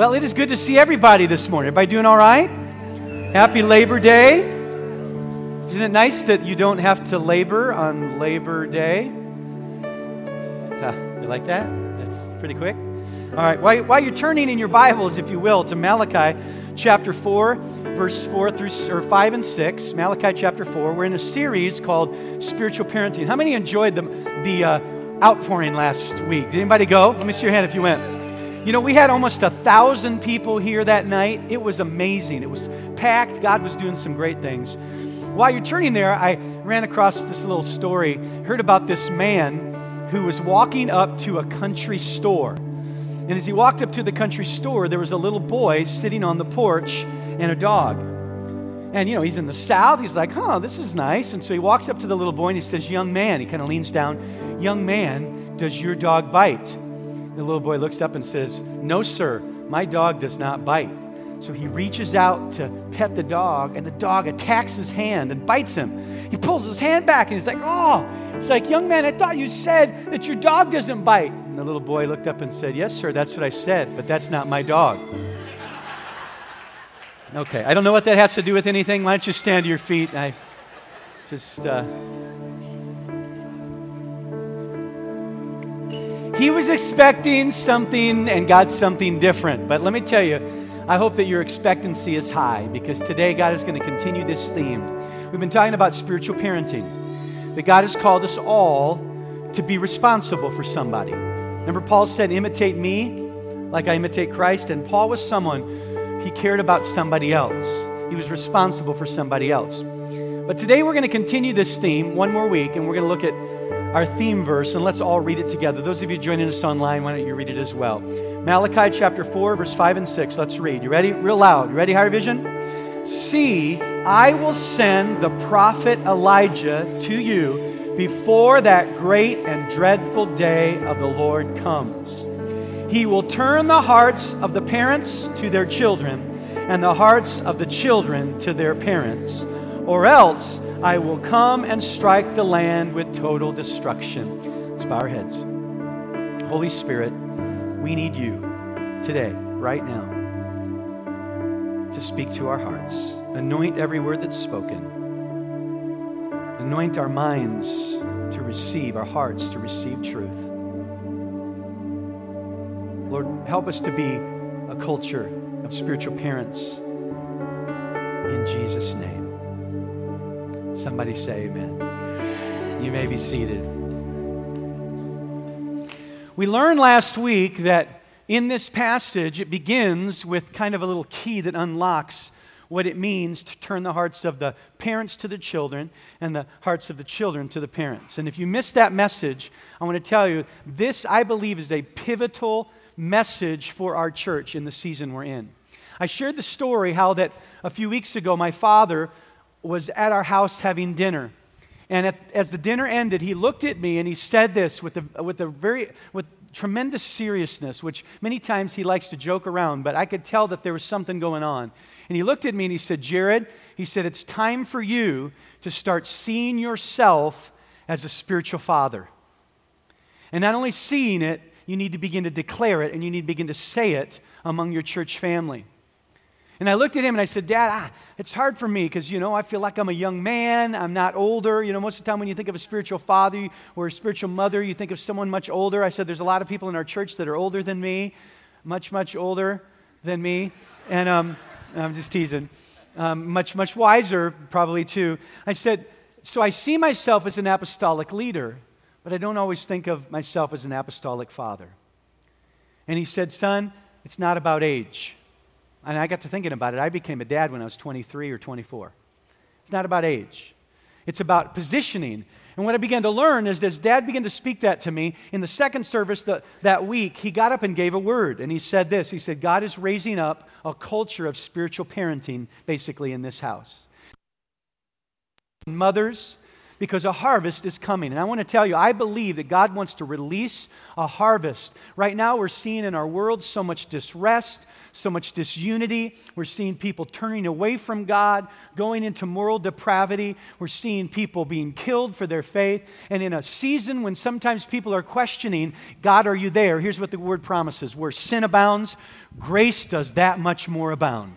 Well, it is good to see everybody this morning. Everybody doing all right? Happy Labor Day. Isn't it nice that you don't have to labor on Labor Day? You like that? That's pretty quick. All right, while, while you're turning in your Bibles, if you will, to Malachi chapter 4, verse 4 through or 5 and 6, Malachi chapter 4, we're in a series called Spiritual Parenting. How many enjoyed the, the uh, outpouring last week? Did anybody go? Let me see your hand if you went. You know, we had almost a thousand people here that night. It was amazing. It was packed. God was doing some great things. While you're turning there, I ran across this little story. Heard about this man who was walking up to a country store. And as he walked up to the country store, there was a little boy sitting on the porch and a dog. And, you know, he's in the South. He's like, huh, this is nice. And so he walks up to the little boy and he says, Young man, he kind of leans down, Young man, does your dog bite? The little boy looks up and says, No, sir, my dog does not bite. So he reaches out to pet the dog, and the dog attacks his hand and bites him. He pulls his hand back and he's like, Oh, it's like, young man, I thought you said that your dog doesn't bite. And the little boy looked up and said, Yes, sir, that's what I said, but that's not my dog. Okay, I don't know what that has to do with anything. Why don't you stand to your feet? I just. Uh, He was expecting something and got something different. But let me tell you, I hope that your expectancy is high because today God is going to continue this theme. We've been talking about spiritual parenting, that God has called us all to be responsible for somebody. Remember, Paul said, imitate me like I imitate Christ. And Paul was someone, he cared about somebody else, he was responsible for somebody else. But today we're going to continue this theme one more week, and we're going to look at our theme verse, and let's all read it together. Those of you joining us online, why don't you read it as well? Malachi chapter 4, verse 5 and 6. Let's read. You ready? Real loud. You ready, Higher Vision? See, I will send the prophet Elijah to you before that great and dreadful day of the Lord comes. He will turn the hearts of the parents to their children, and the hearts of the children to their parents, or else I will come and strike the land with total destruction. Let's bow our heads. Holy Spirit, we need you today, right now, to speak to our hearts. Anoint every word that's spoken. Anoint our minds to receive, our hearts to receive truth. Lord, help us to be a culture of spiritual parents. In Jesus' name. Somebody say amen. You may be seated. We learned last week that in this passage, it begins with kind of a little key that unlocks what it means to turn the hearts of the parents to the children and the hearts of the children to the parents. And if you missed that message, I want to tell you this, I believe, is a pivotal message for our church in the season we're in. I shared the story how that a few weeks ago, my father was at our house having dinner. And at, as the dinner ended, he looked at me and he said this with a, with a very, with tremendous seriousness, which many times he likes to joke around, but I could tell that there was something going on. And he looked at me and he said, Jared, he said, it's time for you to start seeing yourself as a spiritual father. And not only seeing it, you need to begin to declare it and you need to begin to say it among your church family. And I looked at him and I said, Dad, ah, it's hard for me because, you know, I feel like I'm a young man. I'm not older. You know, most of the time when you think of a spiritual father or a spiritual mother, you think of someone much older. I said, There's a lot of people in our church that are older than me, much, much older than me. And um, I'm just teasing. Um, much, much wiser, probably too. I said, So I see myself as an apostolic leader, but I don't always think of myself as an apostolic father. And he said, Son, it's not about age. And I got to thinking about it. I became a dad when I was 23 or 24. It's not about age, it's about positioning. And what I began to learn is as dad began to speak that to me, in the second service the, that week, he got up and gave a word. And he said this He said, God is raising up a culture of spiritual parenting, basically, in this house. Mothers, because a harvest is coming. And I want to tell you, I believe that God wants to release a harvest. Right now, we're seeing in our world so much disrest, so much disunity. We're seeing people turning away from God, going into moral depravity. We're seeing people being killed for their faith. And in a season when sometimes people are questioning, God, are you there? Here's what the word promises where sin abounds, grace does that much more abound.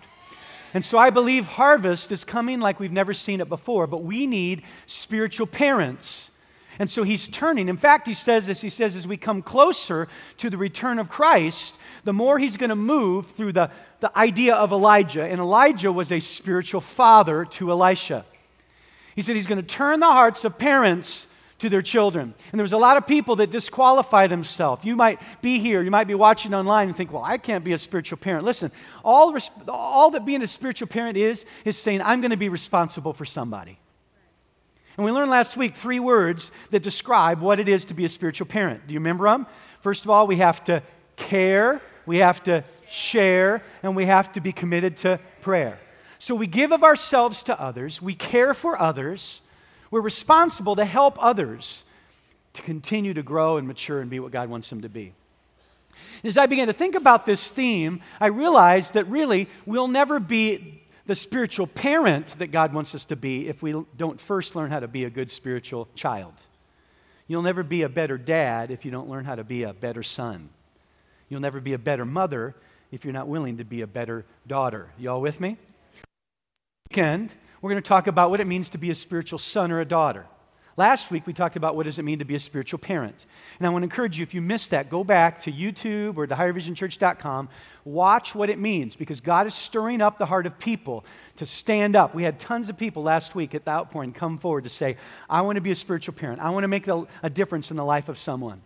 And so I believe harvest is coming like we've never seen it before, but we need spiritual parents. And so he's turning. In fact, he says this he says, as we come closer to the return of Christ, the more he's going to move through the, the idea of Elijah. And Elijah was a spiritual father to Elisha. He said he's going to turn the hearts of parents to their children. And there's a lot of people that disqualify themselves. You might be here, you might be watching online and think, well, I can't be a spiritual parent. Listen, all, all that being a spiritual parent is, is saying, I'm going to be responsible for somebody. And we learned last week three words that describe what it is to be a spiritual parent. Do you remember them? First of all, we have to care, we have to share, and we have to be committed to prayer. So we give of ourselves to others, we care for others, we're responsible to help others to continue to grow and mature and be what God wants them to be. As I began to think about this theme, I realized that really we'll never be the spiritual parent that God wants us to be if we don't first learn how to be a good spiritual child. You'll never be a better dad if you don't learn how to be a better son. You'll never be a better mother if you're not willing to be a better daughter. Y'all with me? Weekend, we're going to talk about what it means to be a spiritual son or a daughter. Last week, we talked about what does it mean to be a spiritual parent. And I want to encourage you, if you missed that, go back to YouTube or to highervisionchurch.com. Watch what it means because God is stirring up the heart of people to stand up. We had tons of people last week at the outpouring come forward to say, I want to be a spiritual parent. I want to make a difference in the life of someone.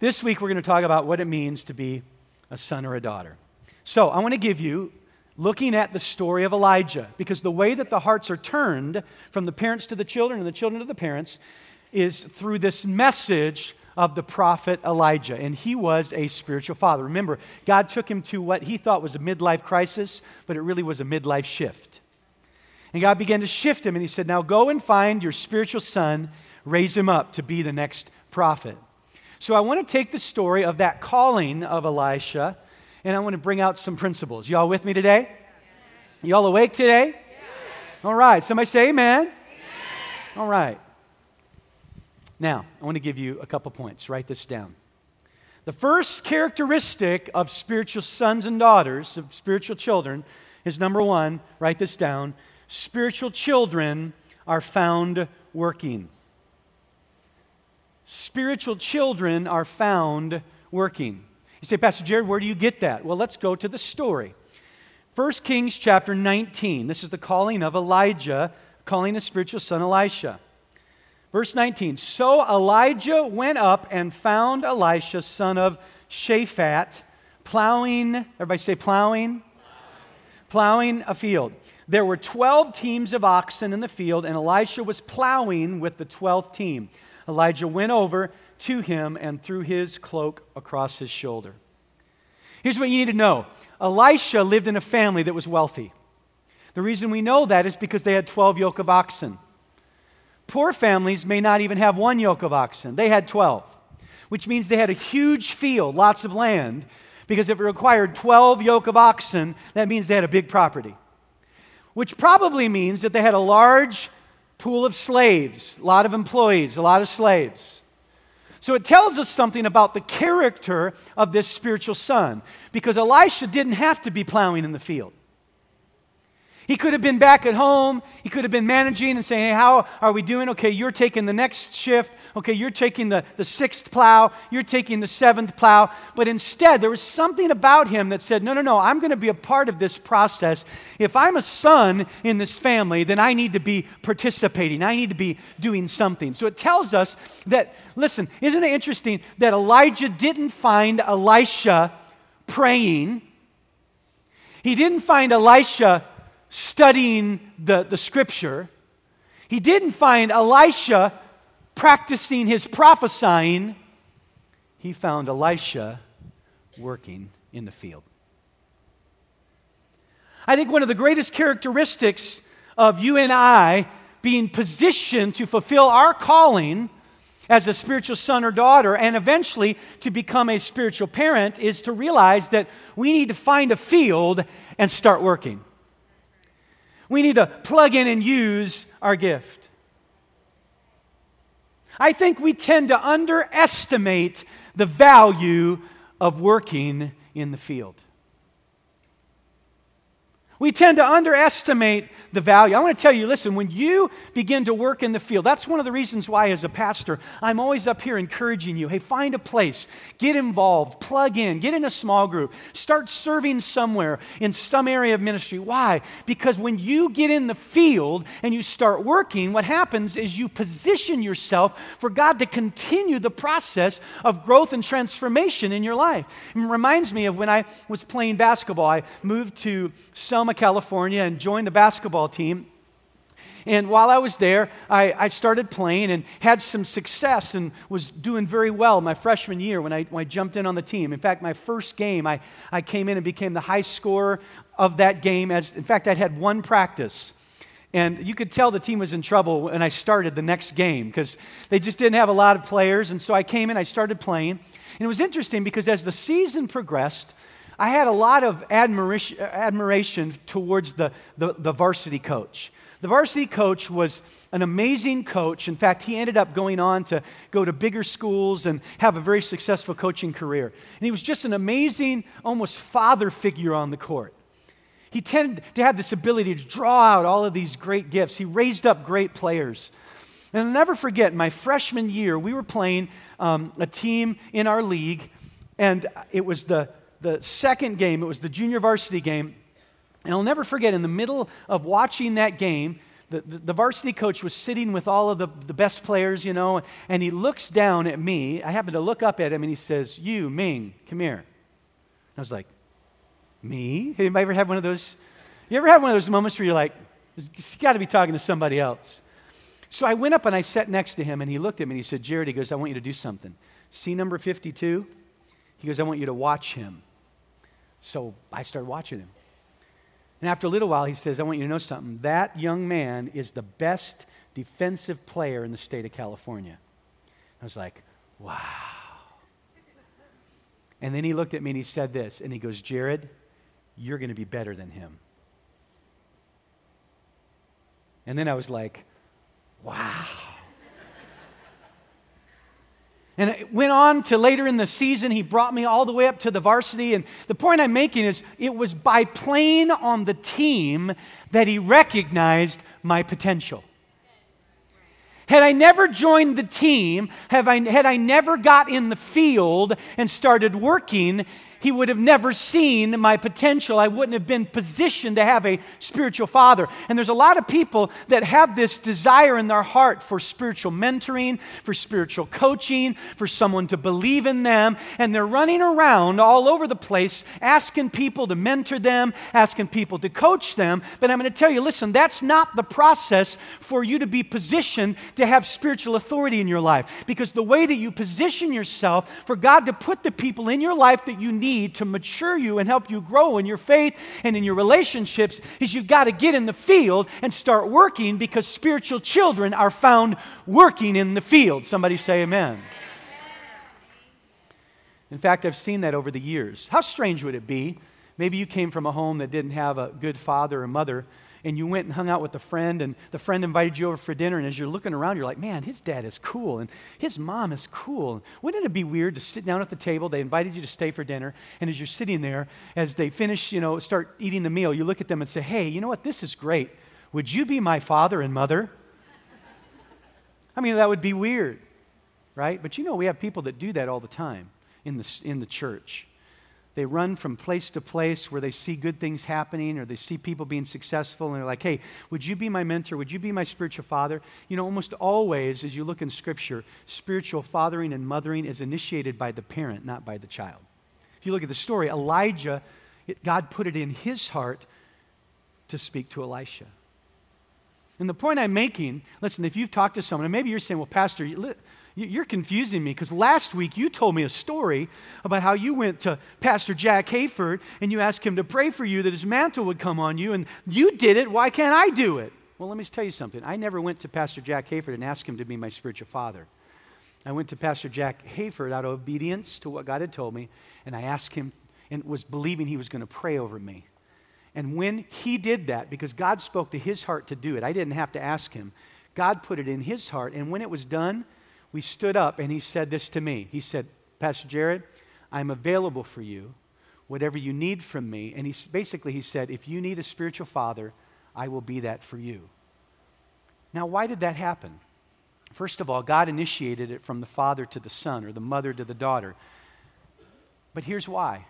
This week, we're going to talk about what it means to be a son or a daughter. So, I want to give you looking at the story of Elijah because the way that the hearts are turned from the parents to the children and the children to the parents is through this message of the prophet Elijah. And he was a spiritual father. Remember, God took him to what he thought was a midlife crisis, but it really was a midlife shift. And God began to shift him, and he said, Now go and find your spiritual son, raise him up to be the next prophet. So I want to take the story of that calling of Elisha and I want to bring out some principles. Y'all with me today? Y'all awake today? All right. Somebody say amen. amen. All right. Now, I want to give you a couple points. Write this down. The first characteristic of spiritual sons and daughters, of spiritual children, is number one, write this down spiritual children are found working. Spiritual children are found working. You say, Pastor Jared, where do you get that? Well, let's go to the story. 1 Kings chapter 19. This is the calling of Elijah, calling the spiritual son Elisha. Verse 19 So Elijah went up and found Elisha, son of Shaphat, plowing, everybody say plowing? Plowing a field. There were 12 teams of oxen in the field, and Elisha was plowing with the 12th team. Elijah went over to him and threw his cloak across his shoulder. Here's what you need to know Elisha lived in a family that was wealthy. The reason we know that is because they had 12 yoke of oxen. Poor families may not even have one yoke of oxen, they had 12, which means they had a huge field, lots of land, because if it required 12 yoke of oxen, that means they had a big property. Which probably means that they had a large pool of slaves, a lot of employees, a lot of slaves. So it tells us something about the character of this spiritual son because Elisha didn't have to be plowing in the field. He could have been back at home. He could have been managing and saying, Hey, how are we doing? Okay, you're taking the next shift. Okay, you're taking the, the sixth plow. You're taking the seventh plow. But instead, there was something about him that said, No, no, no, I'm going to be a part of this process. If I'm a son in this family, then I need to be participating. I need to be doing something. So it tells us that, listen, isn't it interesting that Elijah didn't find Elisha praying? He didn't find Elisha studying the, the scripture, he didn't find Elisha practicing his prophesying. He found Elisha working in the field. I think one of the greatest characteristics of you and I being positioned to fulfill our calling as a spiritual son or daughter and eventually to become a spiritual parent is to realize that we need to find a field and start working. We need to plug in and use our gift. I think we tend to underestimate the value of working in the field. We tend to underestimate the value. I want to tell you listen, when you begin to work in the field, that's one of the reasons why, as a pastor, I'm always up here encouraging you hey, find a place, get involved, plug in, get in a small group, start serving somewhere in some area of ministry. Why? Because when you get in the field and you start working, what happens is you position yourself for God to continue the process of growth and transformation in your life. It reminds me of when I was playing basketball. I moved to some Sonoma, California, and joined the basketball team. And while I was there, I, I, started playing and had some success and was doing very well my freshman year when I, when I jumped in on the team. In fact, my first game, I, I came in and became the high scorer of that game. As, in fact, I'd had one practice. And you could tell the team was in trouble when I started the next game because they just didn't have a lot of players. And so I came in, I started playing. And it was interesting because as the season progressed, I had a lot of admiration, admiration towards the, the, the, varsity coach. The varsity coach was an amazing coach. In fact, he ended up going on to go to bigger schools and have a very successful coaching career. And he was just an amazing, almost father figure on the court. He tended to have this ability to draw out all of these great gifts. He raised up great players. And I'll never forget, my freshman year, we were playing um, a team in our league, and it was the the second game, it was the junior varsity game. And I'll never forget, in the middle of watching that game, the, the, the, varsity coach was sitting with all of the, the best players, you know, and he looks down at me. I happen to look up at him and he says, You, Ming, come here. And I was like, Me? Have you ever had one of those? You ever had one of those moments where you're like, He's got to be talking to somebody else? So I went up and I sat next to him and he looked at me and he said, Jared, he goes, I want you to do something. See number 52? He goes, I want you to watch him. So I started watching him. And after a little while, he says, I want you to know something. That young man is the best defensive player in the state of California. I was like, wow. And then he looked at me and he said this, and he goes, Jared, you're going to be better than him. And then I was like, wow. And it went on to later in the season, he brought me all the way up to the varsity. And the point I'm making is it was by playing on the team that he recognized my potential. Had I never joined the team, have I, had I never got in the field and started working, he would have never seen my potential. I wouldn't have been positioned to have a spiritual father. And there's a lot of people that have this desire in their heart for spiritual mentoring, for spiritual coaching, for someone to believe in them. And they're running around all over the place asking people to mentor them, asking people to coach them. But I'm going to tell you listen, that's not the process for you to be positioned to have spiritual authority in your life. Because the way that you position yourself for God to put the people in your life that you need need to mature you and help you grow in your faith and in your relationships is you've got to get in the field and start working because spiritual children are found working in the field. Somebody say amen. In fact, I've seen that over the years. How strange would it be? Maybe you came from a home that didn't have a good father or mother and you went and hung out with a friend, and the friend invited you over for dinner, and as you're looking around, you're like, man, his dad is cool, and his mom is cool. Wouldn't it be weird to sit down at the table? They invited you to stay for dinner, and as you're sitting there, as they finish, you know, start eating the meal, you look at them and say, hey, you know what? This is great. Would you be my father and mother? I mean, that would be weird, right? But you know, we have people that do that all the time in the, in the church. They run from place to place where they see good things happening or they see people being successful and they're like, hey, would you be my mentor? Would you be my spiritual father? You know, almost always, as you look in Scripture, spiritual fathering and mothering is initiated by the parent, not by the child. If you look at the story, Elijah, it, God put it in his heart to speak to Elisha. And the point I'm making, listen, if you've talked to someone, and maybe you're saying, well, Pastor, you're confusing me because last week you told me a story about how you went to Pastor Jack Hayford and you asked him to pray for you that his mantle would come on you, and you did it. Why can't I do it? Well, let me tell you something. I never went to Pastor Jack Hayford and asked him to be my spiritual father. I went to Pastor Jack Hayford out of obedience to what God had told me, and I asked him and was believing he was going to pray over me. And when he did that, because God spoke to his heart to do it, I didn't have to ask him. God put it in his heart. And when it was done, we stood up and he said this to me. He said, Pastor Jared, I'm available for you, whatever you need from me. And he basically he said, if you need a spiritual father, I will be that for you. Now, why did that happen? First of all, God initiated it from the father to the son or the mother to the daughter. But here's why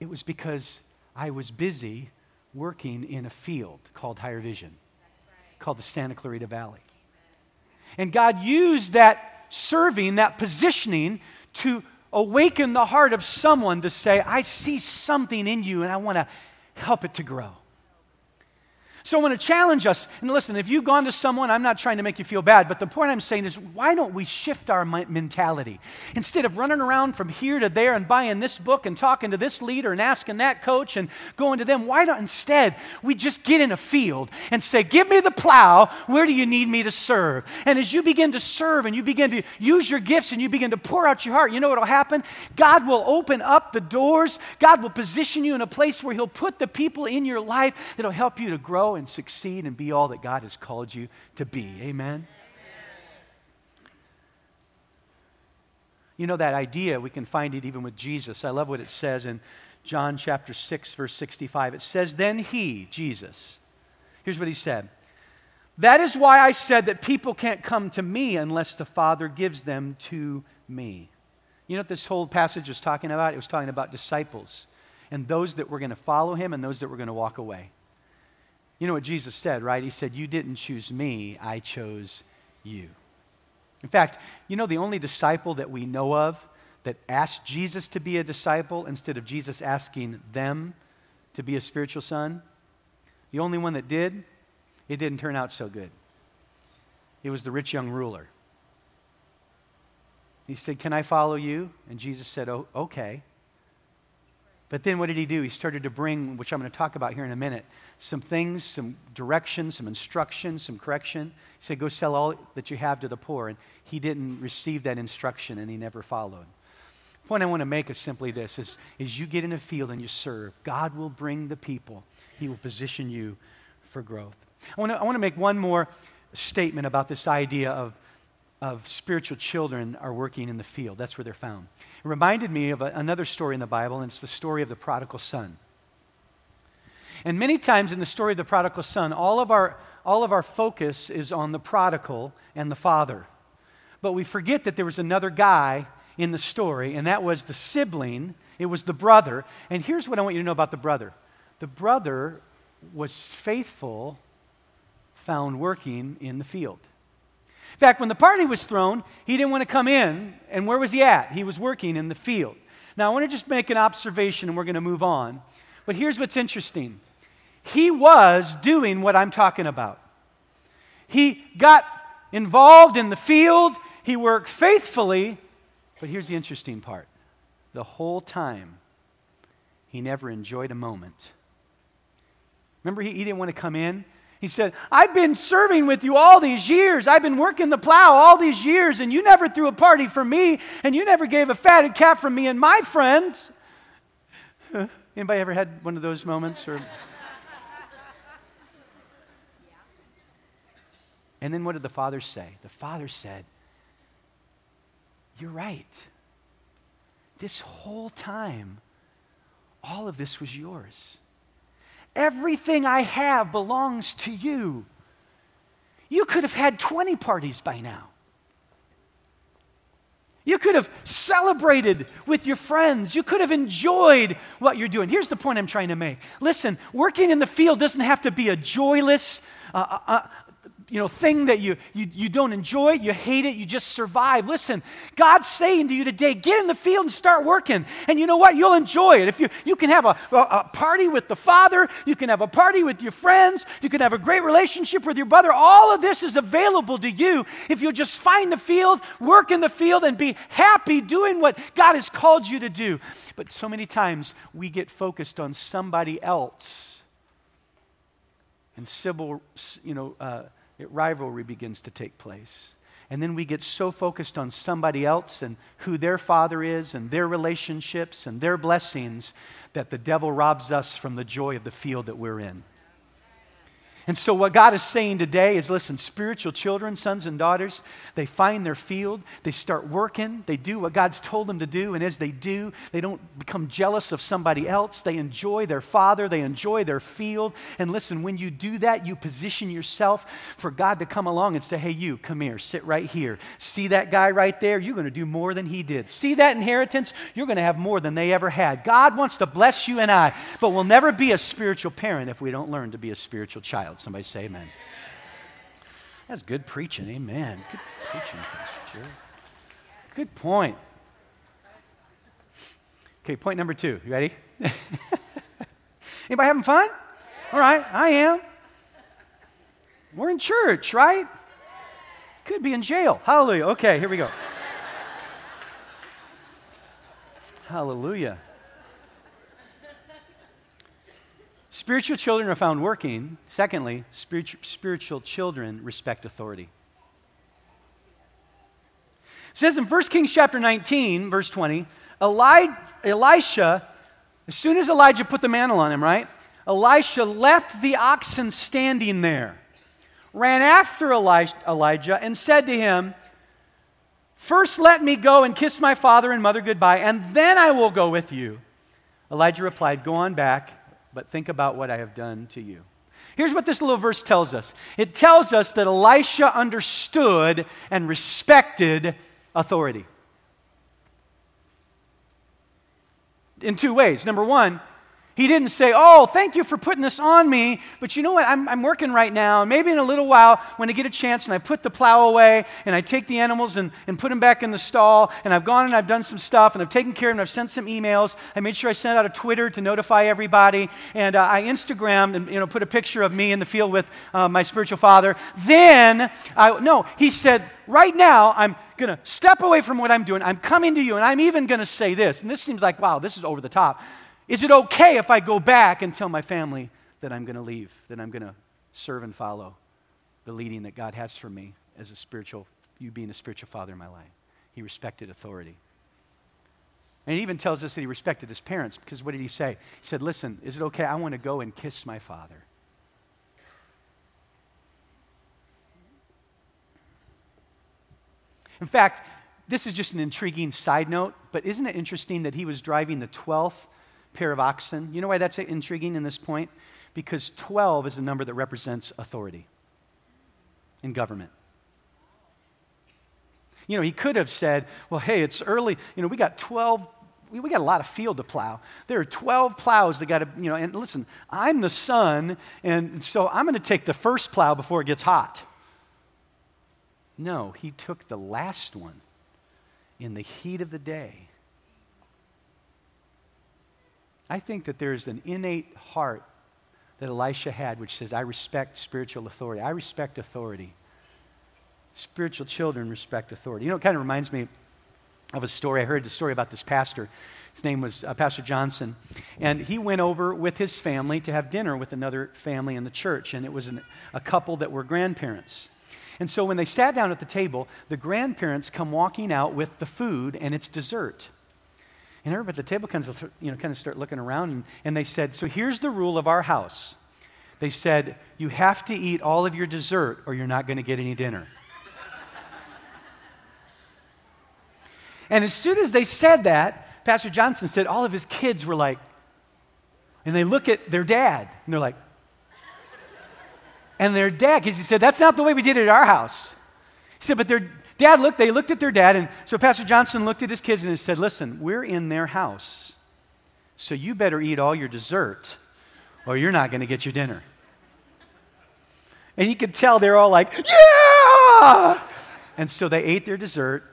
it was because I was busy working in a field called Higher Vision, right. called the Santa Clarita Valley. And God used that serving, that positioning, to awaken the heart of someone to say, I see something in you and I want to help it to grow. So I want to challenge us. And listen, if you've gone to someone, I'm not trying to make you feel bad, but the point I'm saying is why don't we shift our mentality? Instead of running around from here to there and buying this book and talking to this leader and asking that coach and going to them, why don't instead we just get in a field and say, Give me the plow. Where do you need me to serve? And as you begin to serve and you begin to use your gifts and you begin to pour out your heart, you know what will happen? God will open up the doors. God will position you in a place where He'll put the people in your life that'll help you to grow and succeed and be all that God has called you to be. Amen? You know that idea, we can find it even with Jesus. I love what it says in John chapter 6, verse 65. It says, Then he, Jesus, here's what he said That is why I said that people can't come to me unless the Father gives them to me. You know what this whole passage is talking about? It was talking about disciples and those that were going to follow him and those that were going to walk away. You know what Jesus said, right? He said, You didn't choose me, I chose you. In fact, you know the only disciple that we know of that asked Jesus to be a disciple instead of Jesus asking them to be a spiritual son? The only one that did, it didn't turn out so good. It was the rich young ruler. He said, Can I follow you? And Jesus said, Oh, okay. But then what did he do? He started to bring, which I'm going to talk about here in a minute, some things, some direction, some instruction, some correction. He said, Go sell all that you have to the poor. And he didn't receive that instruction and he never followed. The point I want to make is simply this is, is you get in a field and you serve, God will bring the people. He will position you for growth. I want to, I want to make one more statement about this idea of of spiritual children are working in the field. That's where they're found. It reminded me of a, another story in the Bible, and it's the story of the prodigal son. And many times in the story of the prodigal son, all of our, all of our focus is on the prodigal and the father. But we forget that there was another guy in the story, and that was the sibling, it was the brother. And here's what I want you to know about the brother the brother was faithful, found working in the field. In fact, when the party was thrown, he didn't want to come in. And where was he at? He was working in the field. Now, I want to just make an observation and we're going to move on. But here's what's interesting he was doing what I'm talking about. He got involved in the field, he worked faithfully. But here's the interesting part the whole time, he never enjoyed a moment. Remember, he, he didn't want to come in he said, I've been serving with you all these years. I've been working the plow all these years, and you never threw a party for me, and you never gave a fatted calf for me and my friends. Anybody ever had one of those moments? Or... and then what did the father say? The father said, You're right. This whole time, all of this was yours. Everything I have belongs to you. You could have had 20 parties by now. You could have celebrated with your friends. You could have enjoyed what you're doing. Here's the point I'm trying to make. Listen, working in the field doesn't have to be a joyless, uh, uh, uh you know, thing that you, you, you don't enjoy, you hate it, you just survive. Listen, God's saying to you today, get in the field and start working. And you know what? You'll enjoy it. If you, you can have a, a party with the Father, you can have a party with your friends, you can have a great relationship with your brother. All of this is available to you if you'll just find the field, work in the field, and be happy doing what God has called you to do. But so many times we get focused on somebody else and civil, you know, uh, rivalry begins to take place. And then we get so focused on somebody else and who their father is and their relationships and their blessings that the devil robs us from the joy of the field that we're in. And so, what God is saying today is listen, spiritual children, sons and daughters, they find their field, they start working, they do what God's told them to do, and as they do, they don't become jealous of somebody else. They enjoy their father, they enjoy their field. And listen, when you do that, you position yourself for God to come along and say, Hey, you, come here, sit right here. See that guy right there? You're going to do more than he did. See that inheritance? You're going to have more than they ever had. God wants to bless you and I, but we'll never be a spiritual parent if we don't learn to be a spiritual child. Somebody say amen. That's good preaching. Amen. Good preaching, Pastor Jerry. Good point. Okay, point number two. You ready? Anybody having fun? All right, I am. We're in church, right? Could be in jail. Hallelujah. Okay, here we go. Hallelujah. Spiritual children are found working. Secondly, spiritual, children respect authority. It says in 1 Kings chapter 19, verse 20, Eli- Elisha, as soon as Elijah put the mantle on him, right? Elisha left the oxen standing there, ran after Elijah, and said to him, First let me go and kiss my father and mother goodbye, and then I will go with you. Elijah replied, Go on back but think about what I have done to you. Here's what this little verse tells us it tells us that Elisha understood and respected authority. In two ways. Number one, he didn't say, Oh, thank you for putting this on me, but you know what? I'm, I'm working right now. And maybe in a little while, when I get a chance and I put the plow away and I take the animals and, and put them back in the stall, and I've gone and I've done some stuff and I've taken care of them, I've sent some emails. I made sure I sent out a Twitter to notify everybody, and uh, I Instagrammed and you know, put a picture of me in the field with uh, my spiritual father. Then, I, no, he said, Right now, I'm going to step away from what I'm doing. I'm coming to you, and I'm even going to say this. And this seems like, wow, this is over the top. Is it okay if I go back and tell my family that I'm going to leave, that I'm going to serve and follow the leading that God has for me as a spiritual, you being a spiritual father in my life? He respected authority. And he even tells us that he respected his parents because what did he say? He said, Listen, is it okay? I want to go and kiss my father. In fact, this is just an intriguing side note, but isn't it interesting that he was driving the 12th pair of oxen. You know why that's intriguing in this point? Because 12 is a number that represents authority in government. You know, he could have said, well, hey, it's early. You know, we got 12, we, got a lot of field to plow. There are 12 plows that got to, you know, and listen, I'm the son, and so I'm going to take the first plow before it gets hot. No, he took the last one in the heat of the day I think that there's an innate heart that Elisha had, which says, I respect spiritual authority. I respect authority. Spiritual children respect authority. You know, it kind of reminds me of a story. I heard a story about this pastor. His name was uh, Pastor Johnson. And he went over with his family to have dinner with another family in the church. And it was an, a couple that were grandparents. And so when they sat down at the table, the grandparents come walking out with the food and it's dessert. And everybody at the table kind of, you know, kind of start looking around, and, and they said, So here's the rule of our house. They said, You have to eat all of your dessert, or you're not going to get any dinner. and as soon as they said that, Pastor Johnson said all of his kids were like, and they look at their dad, and they're like, and their dad, because he said, That's not the way we did it at our house. He said, But their Dad looked, they looked at their dad, and so Pastor Johnson looked at his kids and he said, Listen, we're in their house, so you better eat all your dessert, or you're not going to get your dinner. And he could tell they're all like, Yeah! And so they ate their dessert,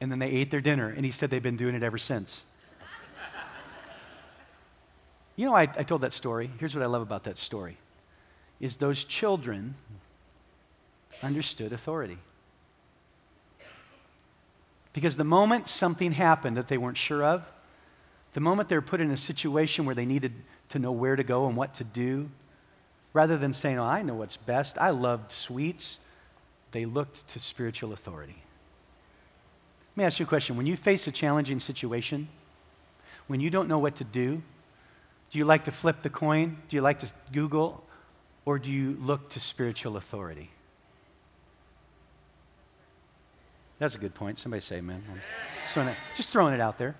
and then they ate their dinner, and he said they've been doing it ever since. You know, I, I told that story. Here's what I love about that story is those children understood authority. Because the moment something happened that they weren't sure of, the moment they were put in a situation where they needed to know where to go and what to do, Rather than saying, Oh, I know what's best, I loved sweets, they looked to spiritual authority. Let me ask you a question. When you face a challenging situation, when you don't know what to do, do you like to flip the coin? Do you like to Google? Or do you look to spiritual authority? That's a good point. Somebody say amen. Just throwing it, just throwing it out there.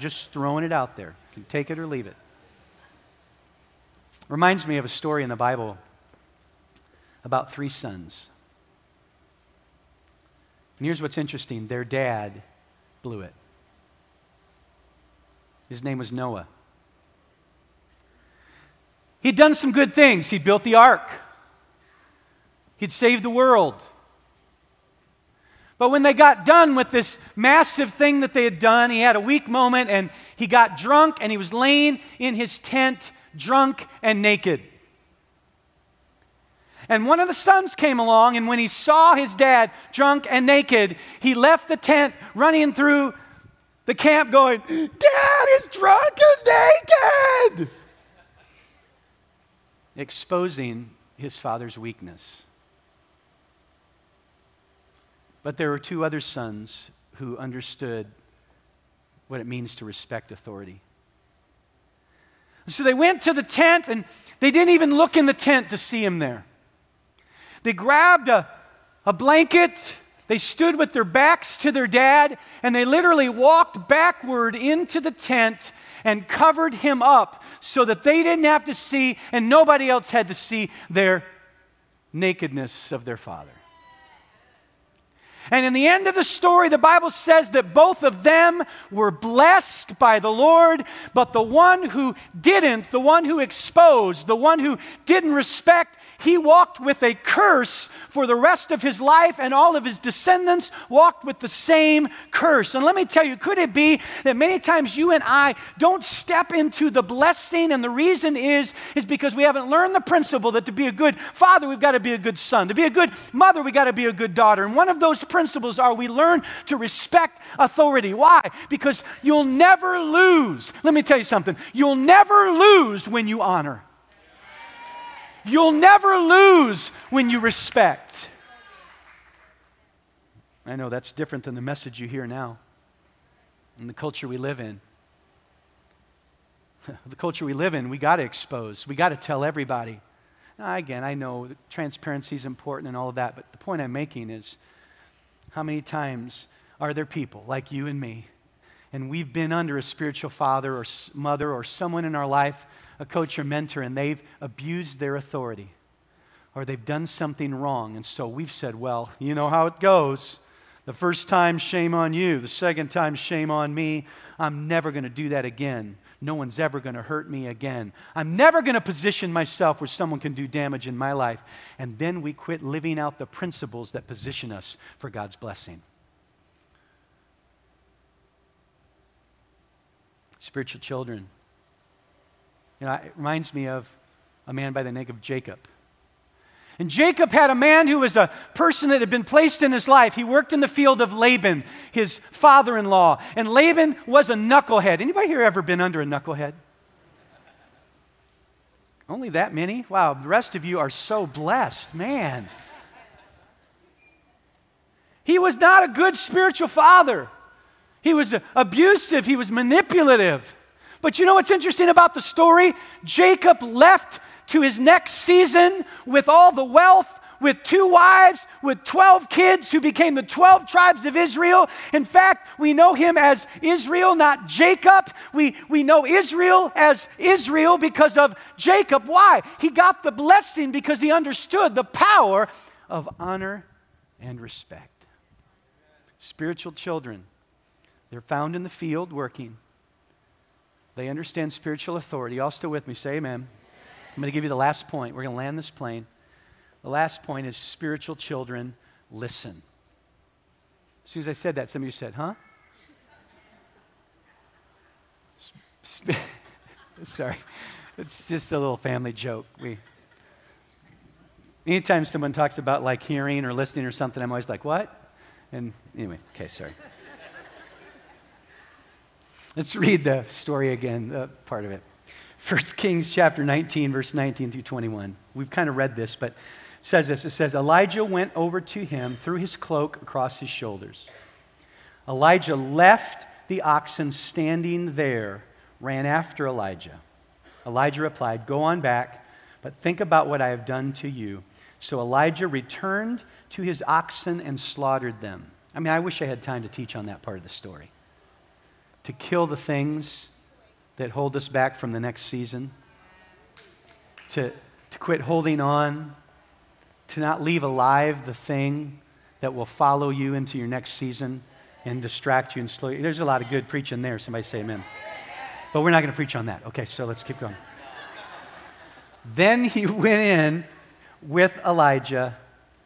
Just throwing it out there. You can take it or leave it. Reminds me of a story in the Bible about three sons. And here's what's interesting their dad blew it. His name was Noah. He'd done some good things. He built the ark, he'd saved the world. But when they got done with this massive thing that they had done, he had a weak moment and he got drunk and he was laying in his tent, drunk and naked. And one of the sons came along, and when he saw his dad drunk and naked, he left the tent running through the camp going, Dad is drunk and naked! Exposing his father's weakness. But there were two other sons who understood what it means to respect authority. So they went to the tent and they didn't even look in the tent to see him there. They grabbed a, a blanket, they stood with their backs to their dad, and they literally walked backward into the tent and covered him up so that they didn't have to see and nobody else had to see their nakedness of their father. And in the end of the story, the Bible says that both of them were blessed by the Lord, but the one who didn't, the one who exposed, the one who didn't respect, he walked with a curse for the rest of his life, and all of his descendants walked with the same curse. And let me tell you, could it be that many times you and I don't step into the blessing, and the reason is, is because we haven't learned the principle that to be a good father, we've got to be a good son. To be a good mother, we've got to be a good daughter. And one of those principles are we learn to respect authority. Why? Because you'll never lose. Let me tell you something. You'll never lose when you honor. You'll never lose when you respect. I know that's different than the message you hear now in the culture we live in. the culture we live in, we got to expose, we got to tell everybody. Now, again, I know transparency is important and all of that, but the point I'm making is how many times are there people like you and me, and we've been under a spiritual father or mother or someone in our life a coach or mentor and they've abused their authority or they've done something wrong. And so we've said, well, you know how it goes. The first time, shame on you. The second time, shame on me. I'm never going to do that again. No one's ever going to hurt me again. I'm never going to position myself where someone can do damage in my life. And then we quit living out the principles that position us for God's blessing. Spiritual children. You know, it reminds me of a man by the name of Jacob. And Jacob had a man who was a person that had been placed in his life. He worked in the field of Laban, his father-in-law. And Laban was a knucklehead. Anybody here ever been under a knucklehead? Only that many? Wow, the rest of you are so blessed, man. He was not a good spiritual father. He was abusive, he was manipulative. But you know what's interesting about the story? Jacob left to his next season with all the wealth, with two wives, with 12 kids who became the 12 tribes of Israel. In fact, we know him as Israel, not Jacob. We, we know Israel as Israel because of Jacob. Why? He got the blessing because he understood the power of honor and respect. Spiritual children, they're found in the field working. They understand spiritual authority. Y'all still with me? Say amen. I'm going to give you the last point. We're going to land this plane. The last point is spiritual children listen. As soon as I said that, some of you said, huh? Sp- Sorry. It's just a little family joke. We, anytime someone talks about like hearing or listening or something, I'm always like, what? And anyway, okay, sorry. Let's read the story again, uh, part of it. 1 Kings chapter 19, verse 19 through 21. We've kind of read this, but it says this. It says, Elijah went over to him, threw his cloak across his shoulders. Elijah left the oxen standing there, ran after Elijah. Elijah replied, Go on back, but think about what I have done to you. So Elijah returned to his oxen and slaughtered them. I mean, I wish I had time to teach on that part of the story. To kill the things that hold us back from the next season, to, to quit holding on, to not leave alive the thing that will follow you into your next season and distract you and slow you. There's a lot of good preaching there. Somebody say amen. But we're not going to preach on that. Okay, so let's keep going. Then he went in with Elijah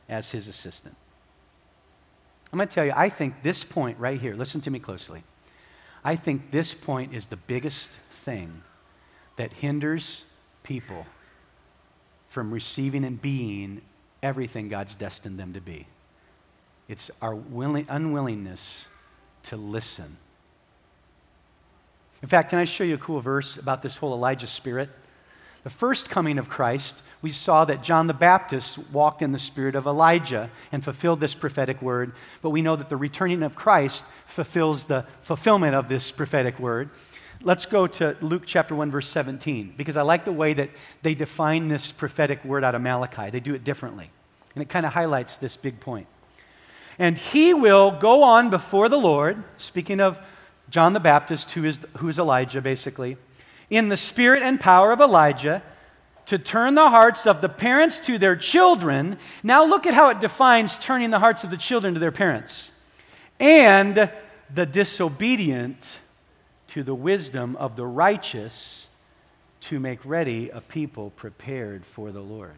as his assistant. I'm going to tell you, I think this point right here, listen to me closely. I think this point is the biggest thing that hinders people from receiving and being everything God's destined them to be. It's our willing, unwillingness to listen. In fact, can I show you a cool verse about this whole Elijah spirit? The first coming of Christ, we saw that John the Baptist walked in the spirit of Elijah and fulfilled this prophetic word, but we know that the returning of Christ fulfills the fulfillment of this prophetic word. Let's go to Luke chapter 1, verse 17, because I like the way that they define this prophetic word out of Malachi. They do it differently. And it kind of highlights this big point. And he will go on before the Lord, speaking of John the Baptist, who is, who is Elijah, basically, in the spirit and power of Elijah to turn the hearts of the parents to their children. Now, look at how it defines turning the hearts of the children to their parents. And the disobedient to the wisdom of the righteous to make ready a people prepared for the Lord.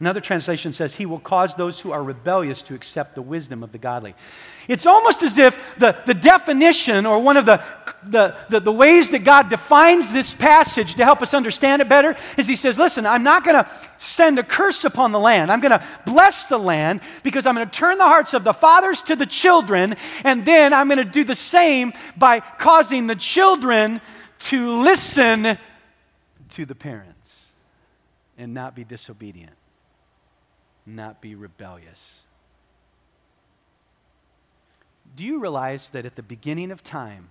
Another translation says, He will cause those who are rebellious to accept the wisdom of the godly. It's almost as if the, the definition or one of the, the, the, the ways that God defines this passage to help us understand it better is He says, Listen, I'm not going to send a curse upon the land. I'm going to bless the land because I'm going to turn the hearts of the fathers to the children, and then I'm going to do the same by causing the children to listen to the parents and not be disobedient not be rebellious. Do you realize that at the beginning of time,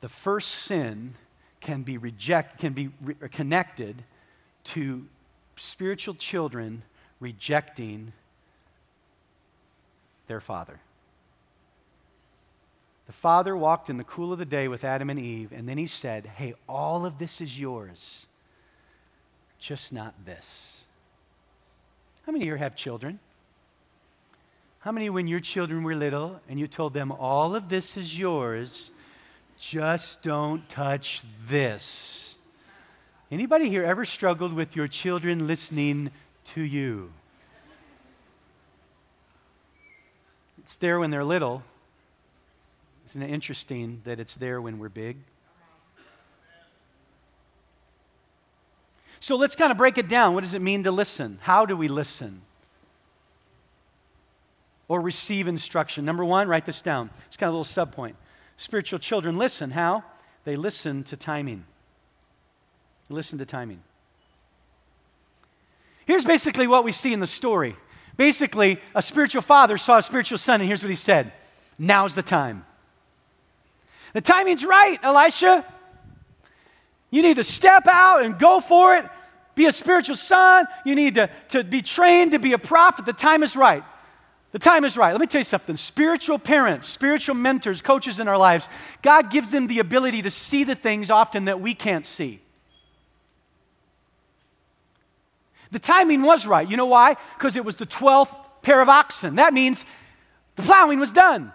the first sin can be reject, can be re- connected to spiritual children rejecting their father. The father walked in the cool of the day with Adam and Eve, and then he said, Hey, all of this is yours, just not this. How many here have children? How many, when your children were little and you told them, all of this is yours, just don't touch this? Anybody here ever struggled with your children listening to you? It's there when they're little. Isn't it interesting that it's there when we're big? So let's kind of break it down. What does it mean to listen? How do we listen? Or receive instruction. Number one, write this down. It's kind of a little sub point. Spiritual children listen. How? They listen to timing. Listen to timing. Here's basically what we see in the story. Basically, a spiritual father saw a spiritual son, and here's what he said Now's the time. The timing's right, Elisha. You need to step out and go for it be a spiritual son. You need to, to be trained to be a prophet. The time is right. The time is right. Let me tell you something. Spiritual parents, spiritual mentors, coaches in our lives, God gives them the ability to see the things often that we can't see. The timing was right. You know why? Because it was the 12th pair of oxen. That means the plowing was done.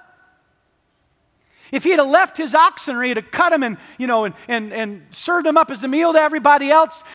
If he had left his oxen or he had cut them and, you know, and, and, and served them up as a meal to everybody else,